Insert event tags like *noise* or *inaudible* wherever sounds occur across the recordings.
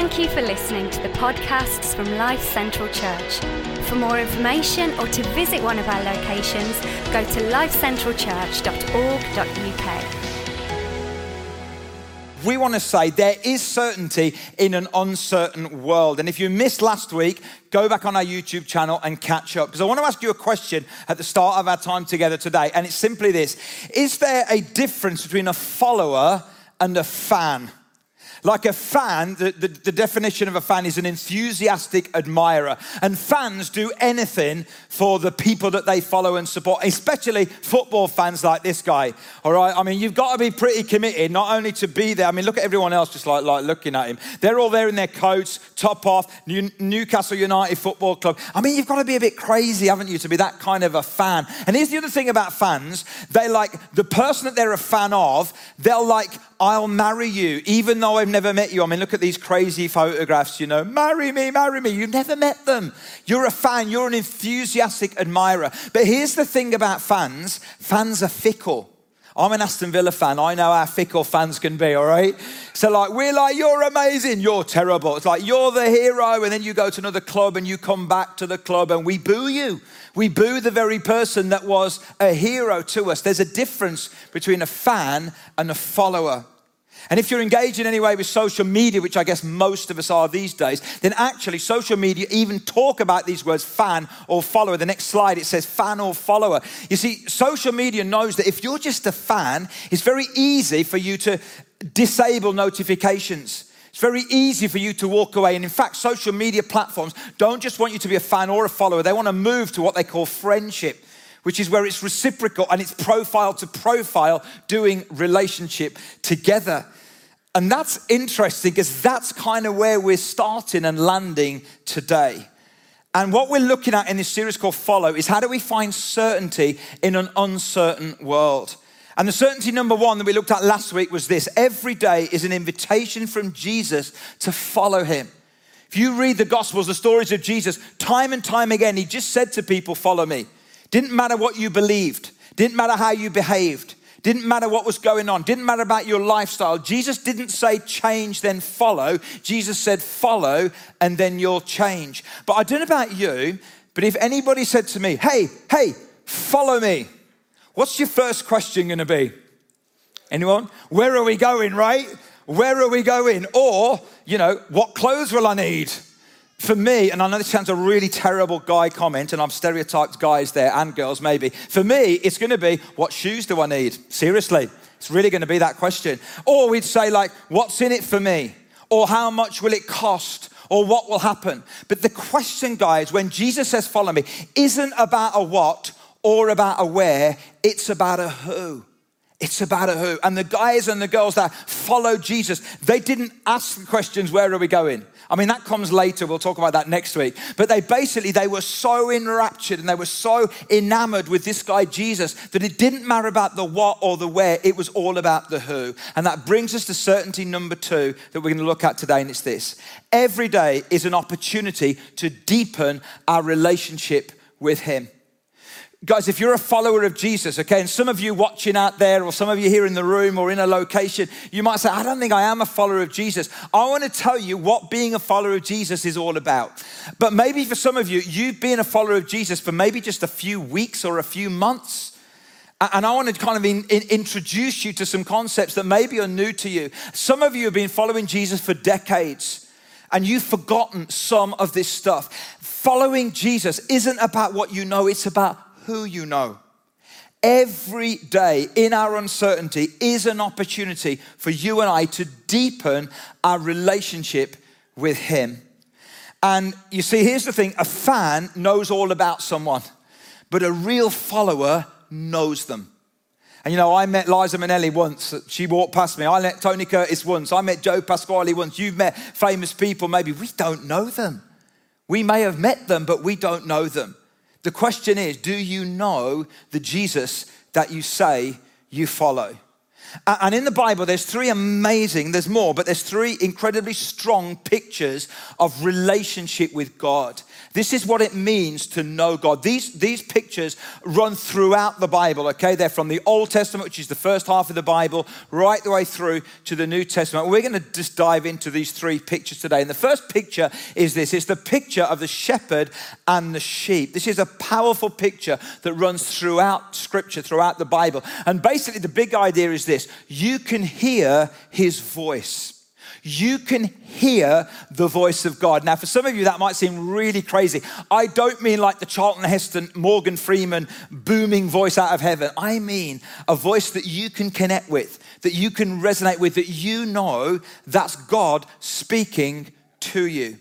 Thank you for listening to the podcasts from Life Central Church. For more information or to visit one of our locations, go to lifecentralchurch.org.uk. We want to say there is certainty in an uncertain world. And if you missed last week, go back on our YouTube channel and catch up. Because I want to ask you a question at the start of our time together today. And it's simply this Is there a difference between a follower and a fan? Like a fan, the, the, the, definition of a fan is an enthusiastic admirer. And fans do anything for the people that they follow and support, especially football fans like this guy. All right. I mean, you've got to be pretty committed, not only to be there. I mean, look at everyone else just like, like looking at him. They're all there in their coats, top off, New, Newcastle United Football Club. I mean, you've got to be a bit crazy, haven't you, to be that kind of a fan. And here's the other thing about fans they like the person that they're a fan of, they'll like, I'll marry you, even though I've never met you. I mean, look at these crazy photographs, you know, marry me, marry me. You've never met them. You're a fan, you're an enthusiastic admirer. But here's the thing about fans fans are fickle. I'm an Aston Villa fan. I know how fickle fans can be, all right? So, like, we're like, you're amazing, you're terrible. It's like, you're the hero, and then you go to another club and you come back to the club and we boo you. We boo the very person that was a hero to us. There's a difference between a fan and a follower. And if you're engaged in any way with social media, which I guess most of us are these days, then actually social media even talk about these words fan or follower. The next slide, it says fan or follower. You see, social media knows that if you're just a fan, it's very easy for you to disable notifications. It's very easy for you to walk away. And in fact, social media platforms don't just want you to be a fan or a follower, they want to move to what they call friendship which is where it's reciprocal and it's profile to profile doing relationship together. And that's interesting because that's kind of where we're starting and landing today. And what we're looking at in this series called Follow is how do we find certainty in an uncertain world? And the certainty number one that we looked at last week was this every day is an invitation from Jesus to follow him. If you read the Gospels, the stories of Jesus, time and time again, he just said to people, Follow me. Didn't matter what you believed, didn't matter how you behaved, didn't matter what was going on, didn't matter about your lifestyle. Jesus didn't say change, then follow. Jesus said follow, and then you'll change. But I don't know about you, but if anybody said to me, hey, hey, follow me, what's your first question gonna be? Anyone? Where are we going, right? Where are we going? Or, you know, what clothes will I need? For me, and I know this sounds a really terrible guy comment, and I've stereotyped guys there and girls maybe. For me, it's going to be, what shoes do I need? Seriously, it's really going to be that question. Or we'd say, like, what's in it for me? Or how much will it cost? Or what will happen? But the question, guys, when Jesus says, follow me, isn't about a what or about a where, it's about a who. It's about a who. And the guys and the girls that followed Jesus, they didn't ask the questions, where are we going? I mean, that comes later. We'll talk about that next week. But they basically, they were so enraptured and they were so enamored with this guy, Jesus, that it didn't matter about the what or the where. It was all about the who. And that brings us to certainty number two that we're going to look at today. And it's this every day is an opportunity to deepen our relationship with Him. Guys, if you're a follower of Jesus, okay, and some of you watching out there, or some of you here in the room or in a location, you might say, I don't think I am a follower of Jesus. I want to tell you what being a follower of Jesus is all about. But maybe for some of you, you've been a follower of Jesus for maybe just a few weeks or a few months. And I want to kind of in, in, introduce you to some concepts that maybe are new to you. Some of you have been following Jesus for decades and you've forgotten some of this stuff. Following Jesus isn't about what you know, it's about who you know. Every day in our uncertainty is an opportunity for you and I to deepen our relationship with Him. And you see, here's the thing a fan knows all about someone, but a real follower knows them. And you know, I met Liza Minnelli once. She walked past me. I met Tony Curtis once. I met Joe Pasquale once. You've met famous people, maybe. We don't know them. We may have met them, but we don't know them. The question is do you know the Jesus that you say you follow? And in the Bible, there's three amazing, there's more, but there's three incredibly strong pictures of relationship with God. This is what it means to know God. These, these pictures run throughout the Bible, okay? They're from the Old Testament, which is the first half of the Bible, right the way through to the New Testament. We're going to just dive into these three pictures today. And the first picture is this it's the picture of the shepherd and the sheep. This is a powerful picture that runs throughout Scripture, throughout the Bible. And basically, the big idea is this you can hear his voice you can hear the voice of God. Now, for some of you, that might seem really crazy. I don't mean like the Charlton Heston, Morgan Freeman booming voice out of heaven. I mean a voice that you can connect with, that you can resonate with, that you know that's God speaking to you.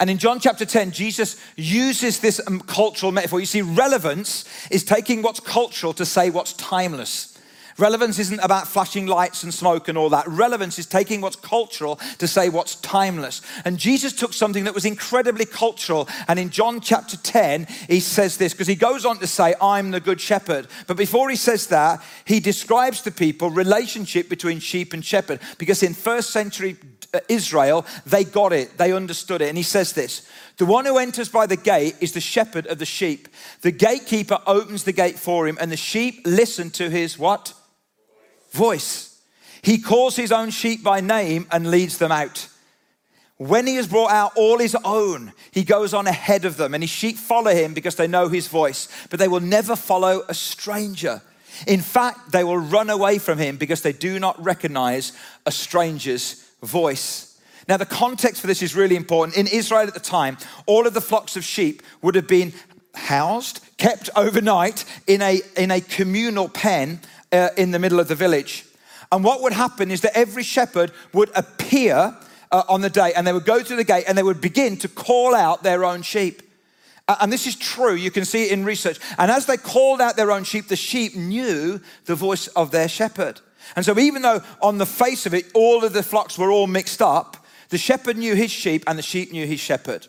And in John chapter 10, Jesus uses this um, cultural metaphor. You see, relevance is taking what's cultural to say what's timeless. Relevance isn't about flashing lights and smoke and all that. Relevance is taking what's cultural to say what's timeless. And Jesus took something that was incredibly cultural. And in John chapter 10, he says this because he goes on to say, I'm the good shepherd. But before he says that, he describes to people relationship between sheep and shepherd. Because in first century uh, Israel, they got it, they understood it. And he says this The one who enters by the gate is the shepherd of the sheep. The gatekeeper opens the gate for him, and the sheep listen to his what? Voice. He calls his own sheep by name and leads them out. When he has brought out all his own, he goes on ahead of them, and his sheep follow him because they know his voice, but they will never follow a stranger. In fact, they will run away from him because they do not recognize a stranger's voice. Now, the context for this is really important. In Israel at the time, all of the flocks of sheep would have been housed, kept overnight in a, in a communal pen uh, in the middle of the village. And what would happen is that every shepherd would appear uh, on the day and they would go to the gate and they would begin to call out their own sheep. Uh, and this is true, you can see it in research. And as they called out their own sheep, the sheep knew the voice of their shepherd. And so, even though on the face of it, all of the flocks were all mixed up, the shepherd knew his sheep and the sheep knew his shepherd.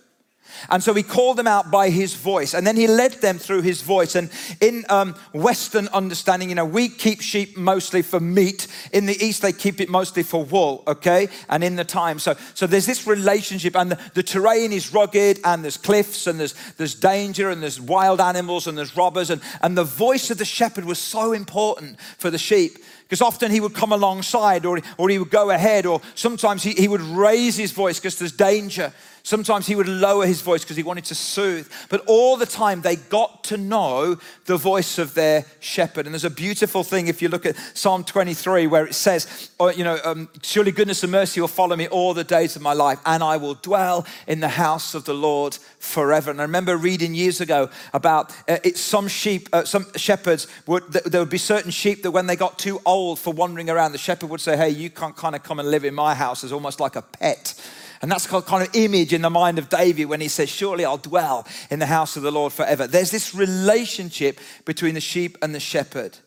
And so he called them out by his voice, and then he led them through his voice. And in um, Western understanding, you know, we keep sheep mostly for meat. In the East, they keep it mostly for wool, okay? And in the time. So, so there's this relationship, and the, the terrain is rugged, and there's cliffs, and there's, there's danger, and there's wild animals, and there's robbers. And, and the voice of the shepherd was so important for the sheep because often he would come alongside or, or he would go ahead, or sometimes he, he would raise his voice because there's danger. Sometimes he would lower his voice because he wanted to soothe. But all the time, they got to know the voice of their shepherd. And there's a beautiful thing if you look at Psalm 23, where it says, oh, you know, um, surely goodness and mercy will follow me all the days of my life, and I will dwell in the house of the Lord forever. And I remember reading years ago about uh, some sheep, uh, some shepherds, would, there would be certain sheep that when they got too old for wandering around, the shepherd would say, hey, you can't kind of come and live in my house as almost like a pet. And that's kind of image in the mind of David when he says, Surely I'll dwell in the house of the Lord forever. There's this relationship between the sheep and the shepherd.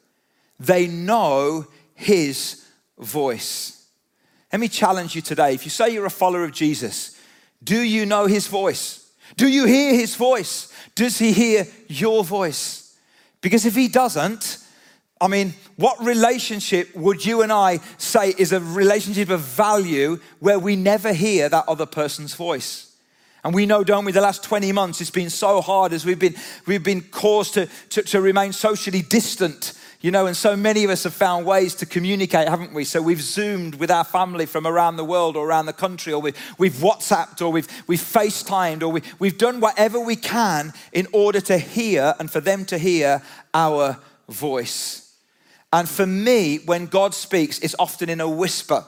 They know his voice. Let me challenge you today. If you say you're a follower of Jesus, do you know his voice? Do you hear his voice? Does he hear your voice? Because if he doesn't, I mean, what relationship would you and I say is a relationship of value where we never hear that other person's voice? And we know, don't we, the last 20 months it's been so hard as we've been, we've been caused to, to, to remain socially distant, you know, and so many of us have found ways to communicate, haven't we? So we've Zoomed with our family from around the world or around the country, or we've, we've WhatsApped, or we've, we've FaceTimed, or we, we've done whatever we can in order to hear and for them to hear our voice. And for me, when God speaks, it's often in a whisper.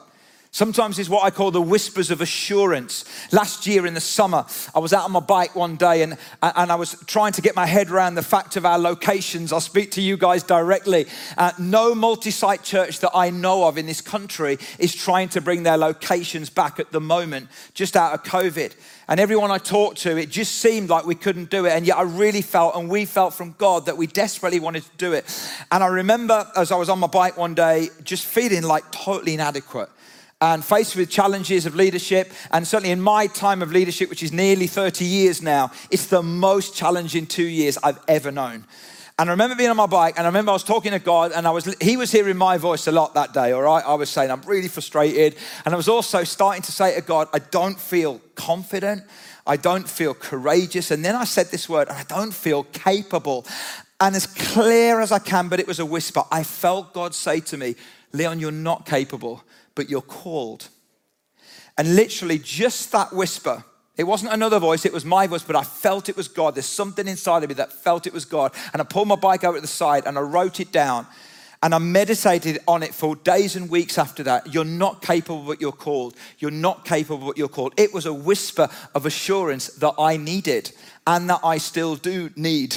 Sometimes it's what I call the whispers of assurance. Last year in the summer, I was out on my bike one day and, and I was trying to get my head around the fact of our locations. I'll speak to you guys directly. Uh, no multi site church that I know of in this country is trying to bring their locations back at the moment, just out of COVID. And everyone I talked to, it just seemed like we couldn't do it. And yet I really felt, and we felt from God that we desperately wanted to do it. And I remember as I was on my bike one day, just feeling like totally inadequate and faced with challenges of leadership. And certainly in my time of leadership, which is nearly 30 years now, it's the most challenging two years I've ever known. And I remember being on my bike, and I remember I was talking to God, and I was He was hearing my voice a lot that day. All right, I was saying I'm really frustrated, and I was also starting to say to God, I don't feel confident, I don't feel courageous, and then I said this word, I don't feel capable. And as clear as I can, but it was a whisper. I felt God say to me, Leon, you're not capable, but you're called. And literally, just that whisper it wasn't another voice, it was my voice, but I felt it was God. There's something inside of me that felt it was God. And I pulled my bike over to the side and I wrote it down. And I meditated on it for days and weeks after that. You're not capable, but you're called. You're not capable, but you're called. It was a whisper of assurance that I needed and that I still do need.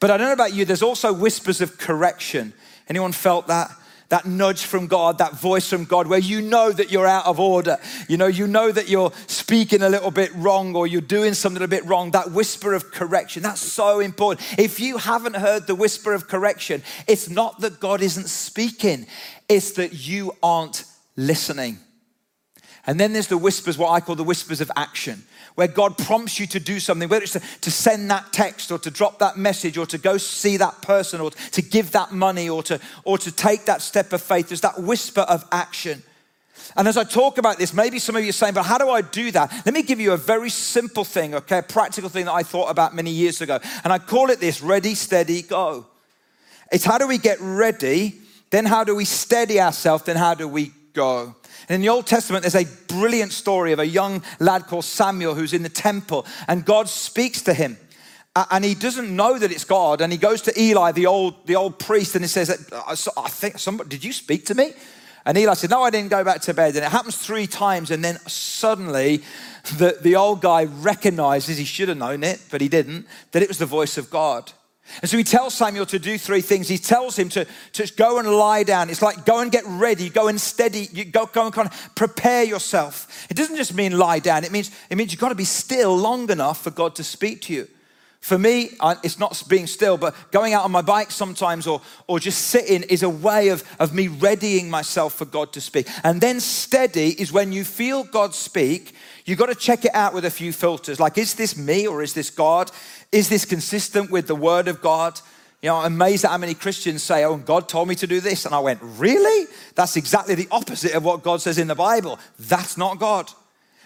But I don't know about you, there's also whispers of correction. Anyone felt that? That nudge from God, that voice from God, where you know that you're out of order. You know, you know that you're speaking a little bit wrong or you're doing something a bit wrong. That whisper of correction, that's so important. If you haven't heard the whisper of correction, it's not that God isn't speaking, it's that you aren't listening. And then there's the whispers, what I call the whispers of action where God prompts you to do something, whether it's to, to, send that text or to drop that message or to go see that person or to give that money or to, or to take that step of faith, there's that whisper of action. And as I talk about this, maybe some of you are saying, but how do I do that? Let me give you a very simple thing, okay, a practical thing that I thought about many years ago. And I call it this ready, steady, go. It's how do we get ready, then how do we steady ourselves, then how do we go? And in the Old Testament, there's a brilliant story of a young lad called Samuel who's in the temple, and God speaks to him. And he doesn't know that it's God. And he goes to Eli, the old, the old priest, and he says, uh, uh, I think somebody, did you speak to me? And Eli said, No, I didn't go back to bed. And it happens three times. And then suddenly, the, the old guy recognizes, he should have known it, but he didn't, that it was the voice of God. And so he tells Samuel to do three things. He tells him to, to go and lie down. It's like go and get ready, go and steady, you go, go and kind of prepare yourself. It doesn't just mean lie down, it means, it means you've got to be still long enough for God to speak to you. For me, it's not being still, but going out on my bike sometimes or, or just sitting is a way of, of me readying myself for God to speak. And then steady is when you feel God speak, you've got to check it out with a few filters. Like, is this me or is this God? Is this consistent with the word of God? You know, I'm amazed at how many Christians say, Oh, God told me to do this. And I went, Really? That's exactly the opposite of what God says in the Bible. That's not God.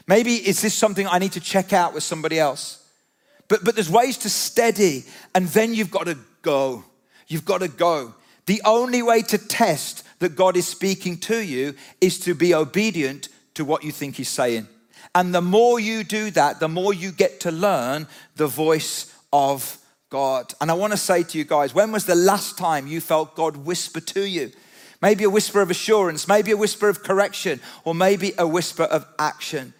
Maybe is this something I need to check out with somebody else? But, but there's ways to steady, and then you've got to go. You've got to go. The only way to test that God is speaking to you is to be obedient to what you think He's saying. And the more you do that, the more you get to learn the voice of God. And I want to say to you guys, when was the last time you felt God whisper to you? Maybe a whisper of assurance, maybe a whisper of correction, or maybe a whisper of action.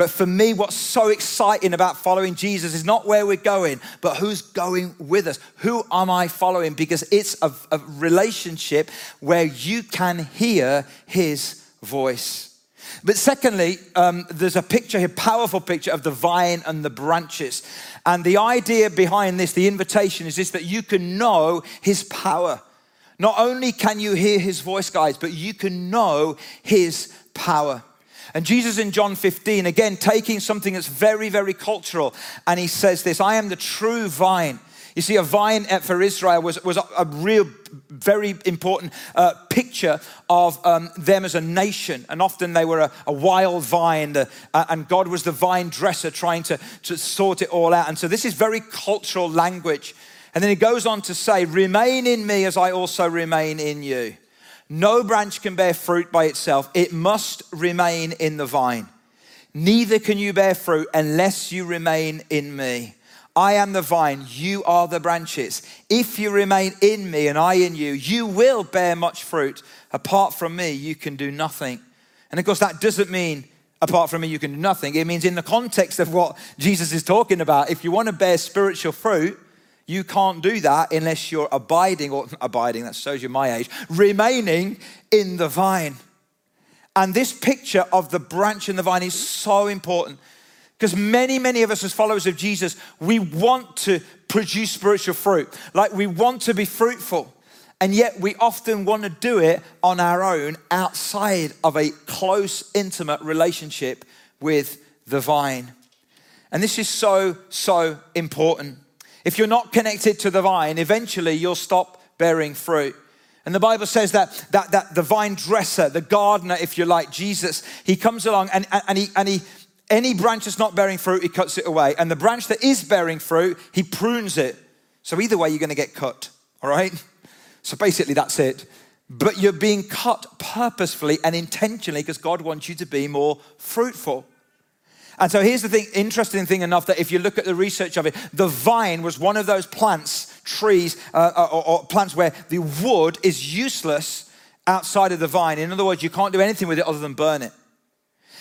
But for me, what's so exciting about following Jesus is not where we're going, but who's going with us. Who am I following? Because it's a, a relationship where you can hear his voice. But secondly, um, there's a picture here, powerful picture of the vine and the branches. And the idea behind this, the invitation is this that you can know his power. Not only can you hear his voice, guys, but you can know his power. And Jesus in John 15, again, taking something that's very, very cultural, and he says this I am the true vine. You see, a vine for Israel was, was a, a real, very important uh, picture of um, them as a nation. And often they were a, a wild vine, uh, and God was the vine dresser trying to, to sort it all out. And so this is very cultural language. And then he goes on to say, Remain in me as I also remain in you. No branch can bear fruit by itself, it must remain in the vine. Neither can you bear fruit unless you remain in me. I am the vine, you are the branches. If you remain in me and I in you, you will bear much fruit. Apart from me, you can do nothing. And of course, that doesn't mean apart from me, you can do nothing. It means in the context of what Jesus is talking about, if you want to bear spiritual fruit, you can't do that unless you're abiding, or *laughs* abiding, that shows you my age, remaining in the vine. And this picture of the branch and the vine is so important because many, many of us, as followers of Jesus, we want to produce spiritual fruit. Like we want to be fruitful. And yet we often want to do it on our own outside of a close, intimate relationship with the vine. And this is so, so important. If you're not connected to the vine, eventually you'll stop bearing fruit. And the Bible says that, that, that the vine dresser, the gardener, if you like, Jesus, he comes along and, and, he, and he, any branch that's not bearing fruit, he cuts it away. And the branch that is bearing fruit, he prunes it. So either way, you're going to get cut, all right? So basically, that's it. But you're being cut purposefully and intentionally because God wants you to be more fruitful. And so here's the thing, interesting thing enough that if you look at the research of it, the vine was one of those plants, trees, uh, uh, or, or plants where the wood is useless outside of the vine. In other words, you can't do anything with it other than burn it.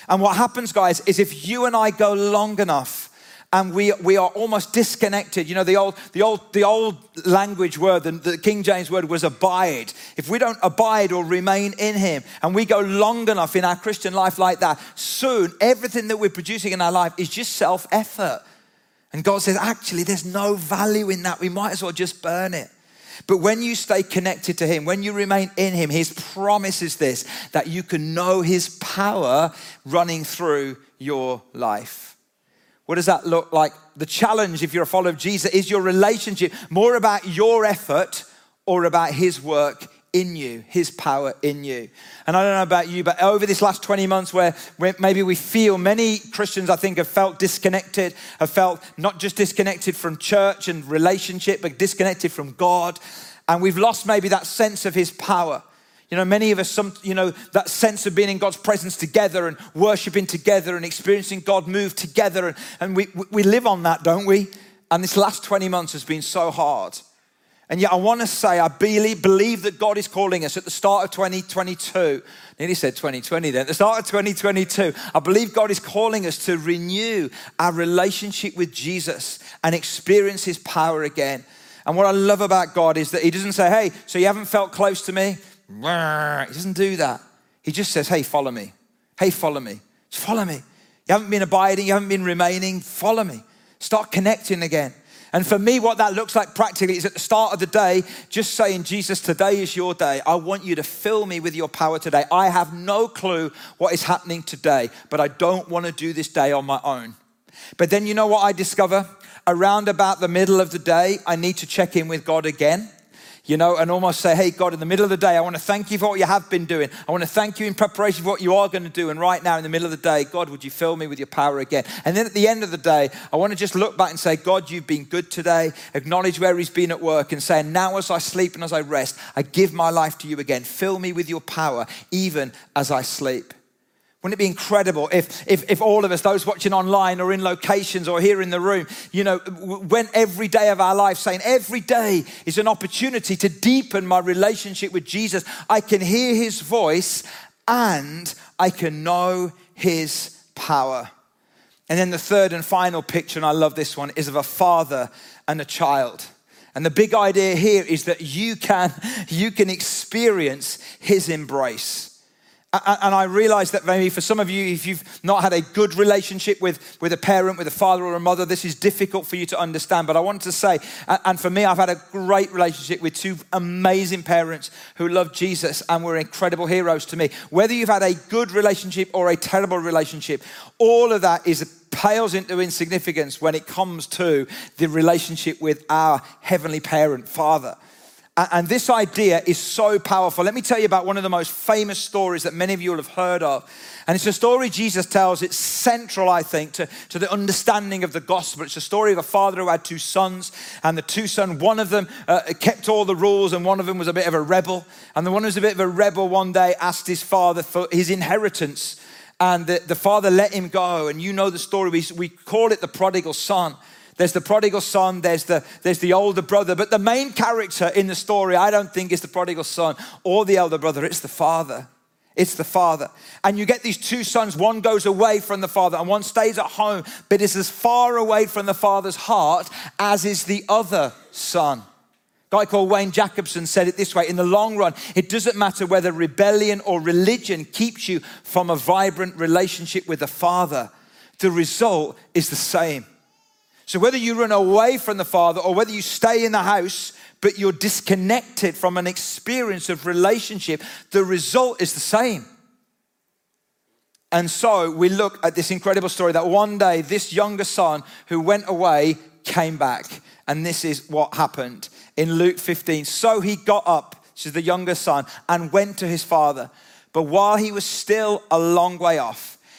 And what happens, guys, is if you and I go long enough and we, we are almost disconnected. You know, the old, the old, the old language word, the, the King James word was abide. If we don't abide or remain in Him and we go long enough in our Christian life like that, soon everything that we're producing in our life is just self effort. And God says, actually, there's no value in that. We might as well just burn it. But when you stay connected to Him, when you remain in Him, His promise is this that you can know His power running through your life. What does that look like? The challenge, if you're a follower of Jesus, is your relationship more about your effort or about his work in you, his power in you. And I don't know about you, but over this last 20 months, where, maybe we feel many Christians, I think, have felt disconnected, have felt not just disconnected from church and relationship, but disconnected from God. And we've lost maybe that sense of his power. You know, many of us, some, you know, that sense of being in God's presence together and worshiping together and experiencing God move together. And, and we, we live on that, don't we? And this last 20 months has been so hard. And yet, I want to say, I believe, believe that God is calling us at the start of 2022. Nearly said 2020 then. At the start of 2022, I believe God is calling us to renew our relationship with Jesus and experience His power again. And what I love about God is that He doesn't say, hey, so you haven't felt close to me? He doesn't do that. He just says, hey, follow me. Hey, follow me. Just follow me. You haven't been abiding, you haven't been remaining. Follow me. Start connecting again. And for me, what that looks like practically is at the start of the day, just saying, Jesus, today is your day. I want you to fill me with your power today. I have no clue what is happening today, but I don't want to do this day on my own. But then you know what I discover? Around about the middle of the day, I need to check in with God again you know, and almost say, hey, God, in the middle of the day, I want to thank you for what you have been doing. I want to thank you in preparation for what you are going to do. And right now, in the middle of the day, God, would you fill me with your power again? And then at the end of the day, I want to just look back and say, God, you've been good today. Acknowledge where He's been at work and say, now as I sleep and as I rest, I give my life to you again. Fill me with your power, even as I sleep. Wouldn't it be incredible if, if, if all of us, those watching online or in locations or here in the room, you know, went every day of our life saying, every day is an opportunity to deepen my relationship with Jesus. I can hear his voice and I can know his power. And then the third and final picture, and I love this one, is of a father and a child. And the big idea here is that you can, *laughs* you can experience his embrace. And I realize that maybe for some of you, if you've not had a good relationship with, with a parent, with a father or a mother, this is difficult for you to understand. But I wanted to say, and for me, I've had a great relationship with two amazing parents who love Jesus and were incredible heroes to me. Whether you've had a good relationship or a terrible relationship, all of that is pales into insignificance when it comes to the relationship with our heavenly parent, Father. And this idea is so powerful. Let me tell you about one of the most famous stories that many of you will have heard of. And it's a story Jesus tells. It's central, I think, to, to the understanding of the gospel. It's a story of a father who had two sons, and the two sons, one of them uh, kept all the rules, and one of them was a bit of a rebel. And the one who was a bit of a rebel one day asked his father for his inheritance. And the, the father let him go. And you know the story. We, we call it the prodigal son. There's the prodigal son, there's the, there's the older brother, but the main character in the story, I don't think, is the prodigal son or the elder brother, it's the father. It's the father. And you get these two sons, one goes away from the father and one stays at home, but is as far away from the father's heart as is the other son. A guy called Wayne Jacobsen said it this way in the long run, it doesn't matter whether rebellion or religion keeps you from a vibrant relationship with the Father, the result is the same. So, whether you run away from the Father or whether you stay in the house, but you're disconnected from an experience of relationship, the result is the same. And so we look at this incredible story that one day this younger son who went away came back. And this is what happened in Luke 15. So he got up, she's the younger son, and went to his father. But while he was still a long way off,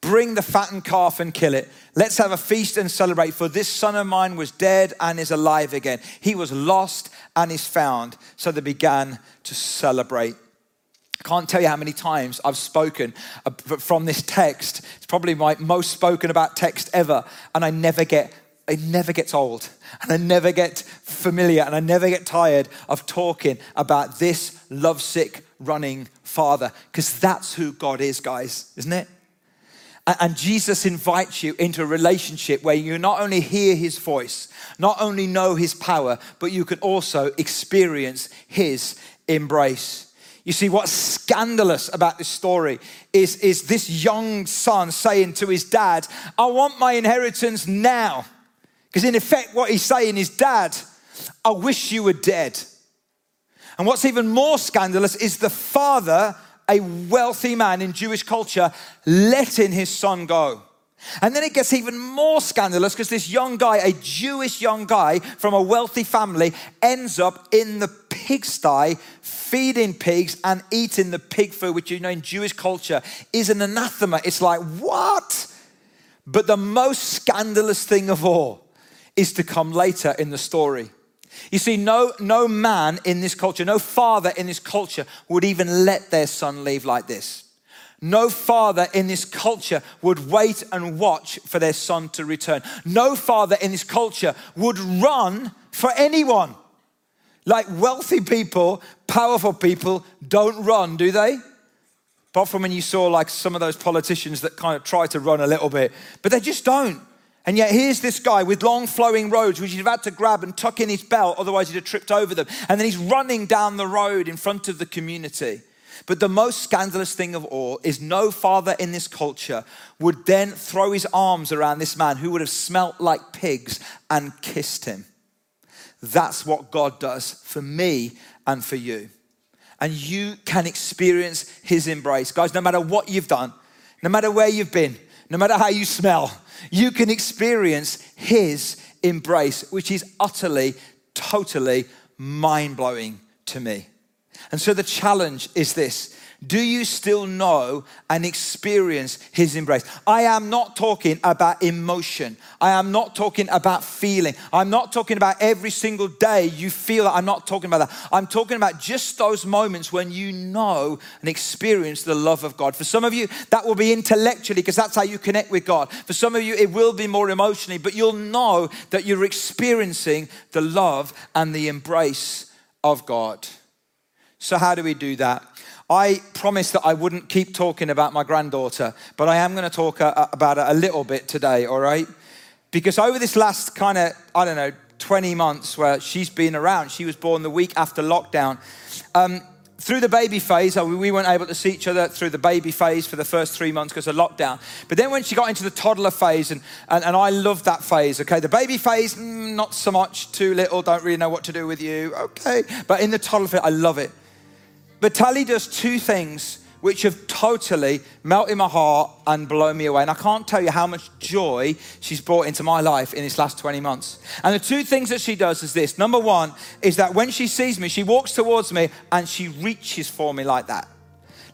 Bring the fattened calf and kill it. Let's have a feast and celebrate, for this son of mine was dead and is alive again. He was lost and is found. So they began to celebrate. I can't tell you how many times I've spoken uh, from this text. It's probably my most spoken about text ever, and I never get it never gets old and I never get familiar and I never get tired of talking about this lovesick running father because that's who God is, guys, isn't it? And Jesus invites you into a relationship where you not only hear his voice, not only know his power, but you can also experience his embrace. You see, what's scandalous about this story is, is this young son saying to his dad, I want my inheritance now. Because in effect, what he's saying is, Dad, I wish you were dead. And what's even more scandalous is the father, a wealthy man in Jewish culture, letting his son go. And then it gets even more scandalous because this young guy, a Jewish young guy from a wealthy family, ends up in the pigsty feeding pigs and eating the pig food, which you know in Jewish culture is an anathema. It's like, what? But the most scandalous thing of all is to come later in the story. You see, no, no man in this culture, no father in this culture would even let their son leave like this. No father in this culture would wait and watch for their son to return. No father in this culture would run for anyone. Like wealthy people, powerful people don't run, do they? Apart from when you saw like some of those politicians that kind of try to run a little bit, but they just don't. And yet here's this guy with long flowing robes, which he'd have had to grab and tuck in his belt, otherwise he'd have tripped over them. And then he's running down the road in front of the community. But the most scandalous thing of all is no father in this culture would then throw his arms around this man who would have smelt like pigs and kissed him. That's what God does for me and for you. And you can experience his embrace. Guys, no matter what you've done, no matter where you've been, no matter how you smell, you can experience his embrace, which is utterly, totally mind blowing to me. And so the challenge is this do you still know and experience his embrace? I am not talking about emotion. I am not talking about feeling. I'm not talking about every single day you feel that. I'm not talking about that. I'm talking about just those moments when you know and experience the love of God. For some of you, that will be intellectually because that's how you connect with God. For some of you, it will be more emotionally, but you'll know that you're experiencing the love and the embrace of God. So, how do we do that? I promised that I wouldn't keep talking about my granddaughter, but I am going to talk uh, uh, about it a little bit today, all right? Because over this last kind of, I don't know, 20 months where she's been around, she was born the week after lockdown. Um, through the baby phase, uh, we weren't able to see each other through the baby phase for the first three months because of lockdown. But then when she got into the toddler phase, and, and, and I loved that phase, okay? The baby phase, mm, not so much, too little, don't really know what to do with you, okay? But in the toddler phase, I love it. But Tally does two things which have totally melted my heart and blown me away. And I can't tell you how much joy she's brought into my life in this last 20 months. And the two things that she does is this number one is that when she sees me, she walks towards me and she reaches for me like that.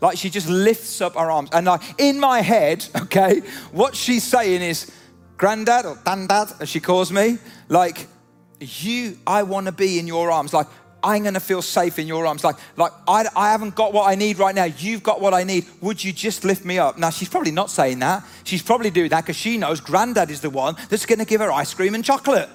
Like she just lifts up her arms. And like in my head, *laughs* okay, what she's saying is, Granddad or Dandad, as she calls me, like, you, I want to be in your arms. Like, I'm going to feel safe in your arms. Like, like I, I haven't got what I need right now. You've got what I need. Would you just lift me up? Now, she's probably not saying that. She's probably doing that because she knows granddad is the one that's going to give her ice cream and chocolate.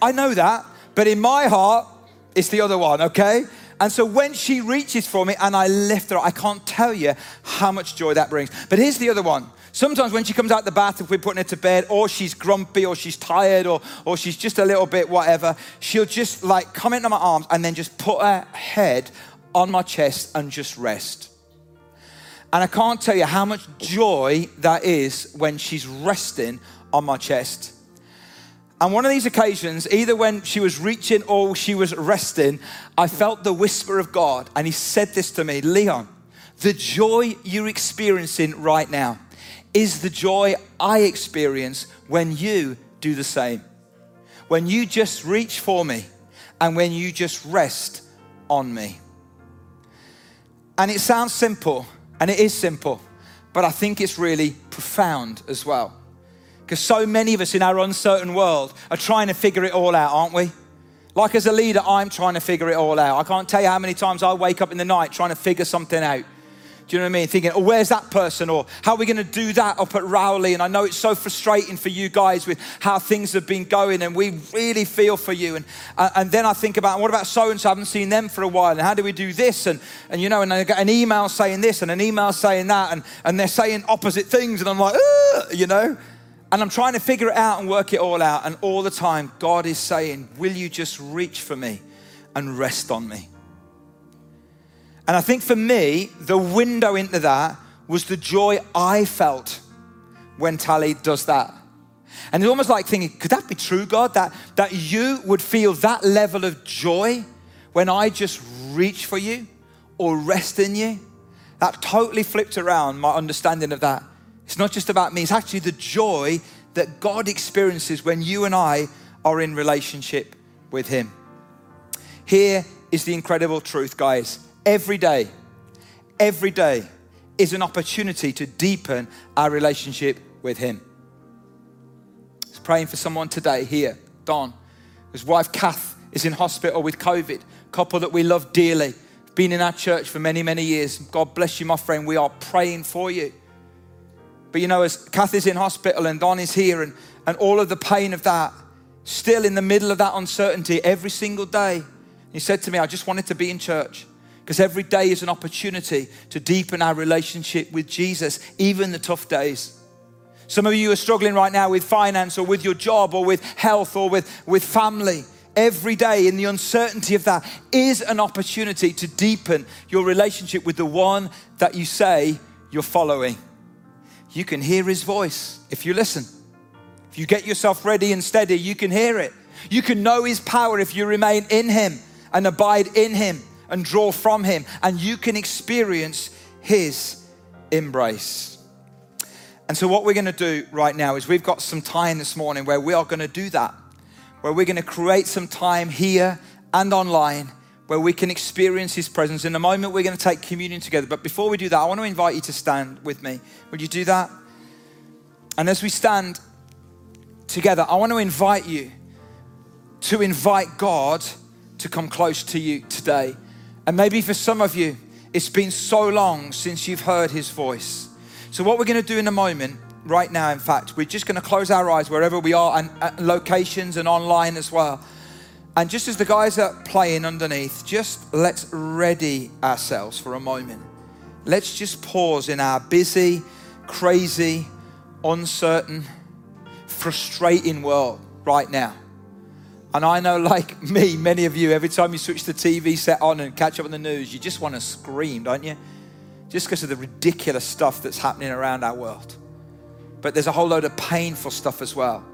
I know that. But in my heart, it's the other one, okay? And so when she reaches for me and I lift her, I can't tell you how much joy that brings. But here's the other one Sometimes when she comes out the bath, if we're putting her to bed, or she's grumpy, or she's tired, or, or she's just a little bit whatever, she'll just like come into my arms and then just put her head on my chest and just rest. And I can't tell you how much joy that is when she's resting on my chest. And one of these occasions, either when she was reaching or she was resting, I felt the whisper of God. And He said this to me Leon, the joy you're experiencing right now is the joy I experience when you do the same. When you just reach for me and when you just rest on me. And it sounds simple, and it is simple, but I think it's really profound as well. Because so many of us in our uncertain world are trying to figure it all out, aren't we? Like as a leader, I'm trying to figure it all out. I can't tell you how many times I wake up in the night trying to figure something out. Do you know what I mean? Thinking, oh, where's that person? Or how are we going to do that up at Rowley? And I know it's so frustrating for you guys with how things have been going, and we really feel for you. And, uh, and then I think about, what about so and so? I haven't seen them for a while. And how do we do this? And, and you know, and I get an email saying this and an email saying that, and, and they're saying opposite things. And I'm like, you know? And I'm trying to figure it out and work it all out. And all the time, God is saying, Will you just reach for me and rest on me? And I think for me, the window into that was the joy I felt when Tally does that. And it's almost like thinking, could that be true, God? That, that you would feel that level of joy when I just reach for you or rest in you? That totally flipped around my understanding of that. It's not just about me, it's actually the joy that God experiences when you and I are in relationship with Him. Here is the incredible truth, guys every day, every day is an opportunity to deepen our relationship with Him. I praying for someone today here, Don. His wife Kath is in hospital with COVID, couple that we love dearly, been in our church for many, many years. God bless you, my friend. We are praying for you. But you know, as Kath is in hospital and Don is here, and, and all of the pain of that, still in the middle of that uncertainty every single day, he said to me, I just wanted to be in church. Because every day is an opportunity to deepen our relationship with Jesus, even the tough days. Some of you are struggling right now with finance or with your job or with health or with, with family. Every day, in the uncertainty of that, is an opportunity to deepen your relationship with the one that you say you're following. You can hear his voice if you listen. If you get yourself ready and steady, you can hear it. You can know his power if you remain in him and abide in him and draw from Him, and you can experience His embrace. And so, what we're going to do right now is we've got some time this morning where we are going to do that, where we're going to create some time here and online where we can experience His presence. In a moment, we're going to take communion together. But before we do that, I want to invite you to stand with me. Would you do that? And as we stand together, I want to invite you to invite God to come close to you today. And maybe for some of you, it's been so long since you've heard his voice. So, what we're going to do in a moment, right now, in fact, we're just going to close our eyes wherever we are and, locations and online as well. And just as the guys are playing underneath, just let's ready ourselves for a moment. Let's just pause in our busy, crazy, uncertain, frustrating world right now. And I know, like *laughs* me, many of you, every time you switch the TV set on and catch up on the news, you just want to scream, don't you? Just because of the ridiculous stuff that's happening around our world. But there's a whole load of painful stuff as well.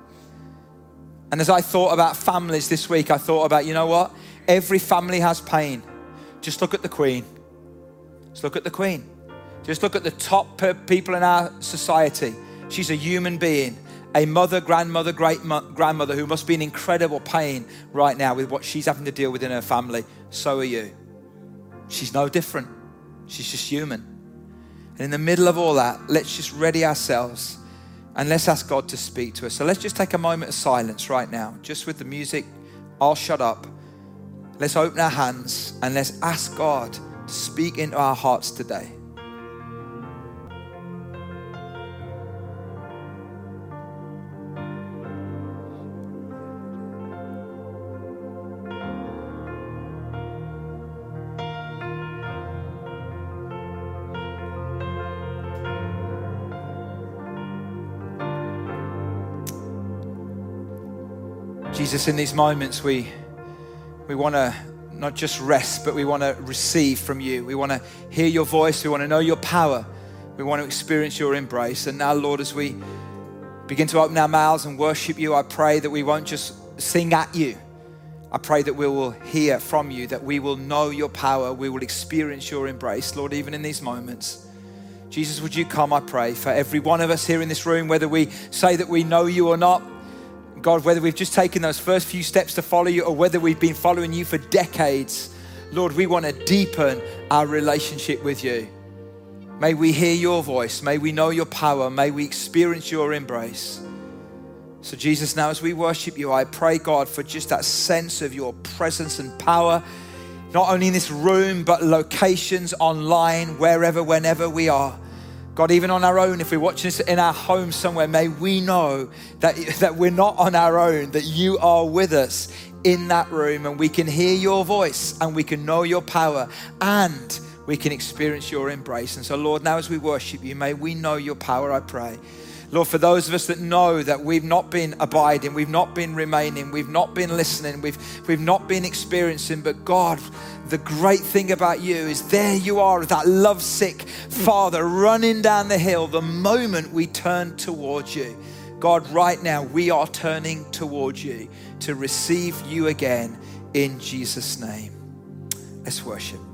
And as I thought about families this week, I thought about, you know what? Every family has pain. Just look at the Queen. Just look at the Queen. Just look at the top people in our society. She's a human being a mother, grandmother, great grandmother who must be in incredible pain right now with what she's having to deal with in her family. So are you. She's no different. She's just human. And in the middle of all that, let's just ready ourselves and let's ask God to speak to us. So let's just take a moment of silence right now, just with the music. I'll shut up. Let's open our hands and let's ask God to speak into our hearts today. Jesus, in these moments, we, we want to not just rest, but we want to receive from you. We want to hear your voice. We want to know your power. We want to experience your embrace. And now, Lord, as we begin to open our mouths and worship you, I pray that we won't just sing at you. I pray that we will hear from you, that we will know your power, we will experience your embrace, Lord, even in these moments. Jesus, would you come, I pray, for every one of us here in this room, whether we say that we know you or not, God, whether we've just taken those first few steps to follow you or whether we've been following you for decades, Lord, we want to deepen our relationship with you. May we hear your voice. May we know your power. May we experience your embrace. So, Jesus, now as we worship you, I pray, God, for just that sense of your presence and power, not only in this room, but locations, online, wherever, whenever we are. God, even on our own, if we're watching this in our home somewhere, may we know that, that we're not on our own, that you are with us in that room and we can hear your voice and we can know your power and we can experience your embrace. And so, Lord, now as we worship you, may we know your power, I pray. Lord, for those of us that know that we've not been abiding, we've not been remaining, we've not been listening, we've, we've not been experiencing, but God, the great thing about you is there you are, that lovesick Father running down the hill the moment we turn towards you. God, right now, we are turning towards you to receive you again in Jesus' name. Let's worship.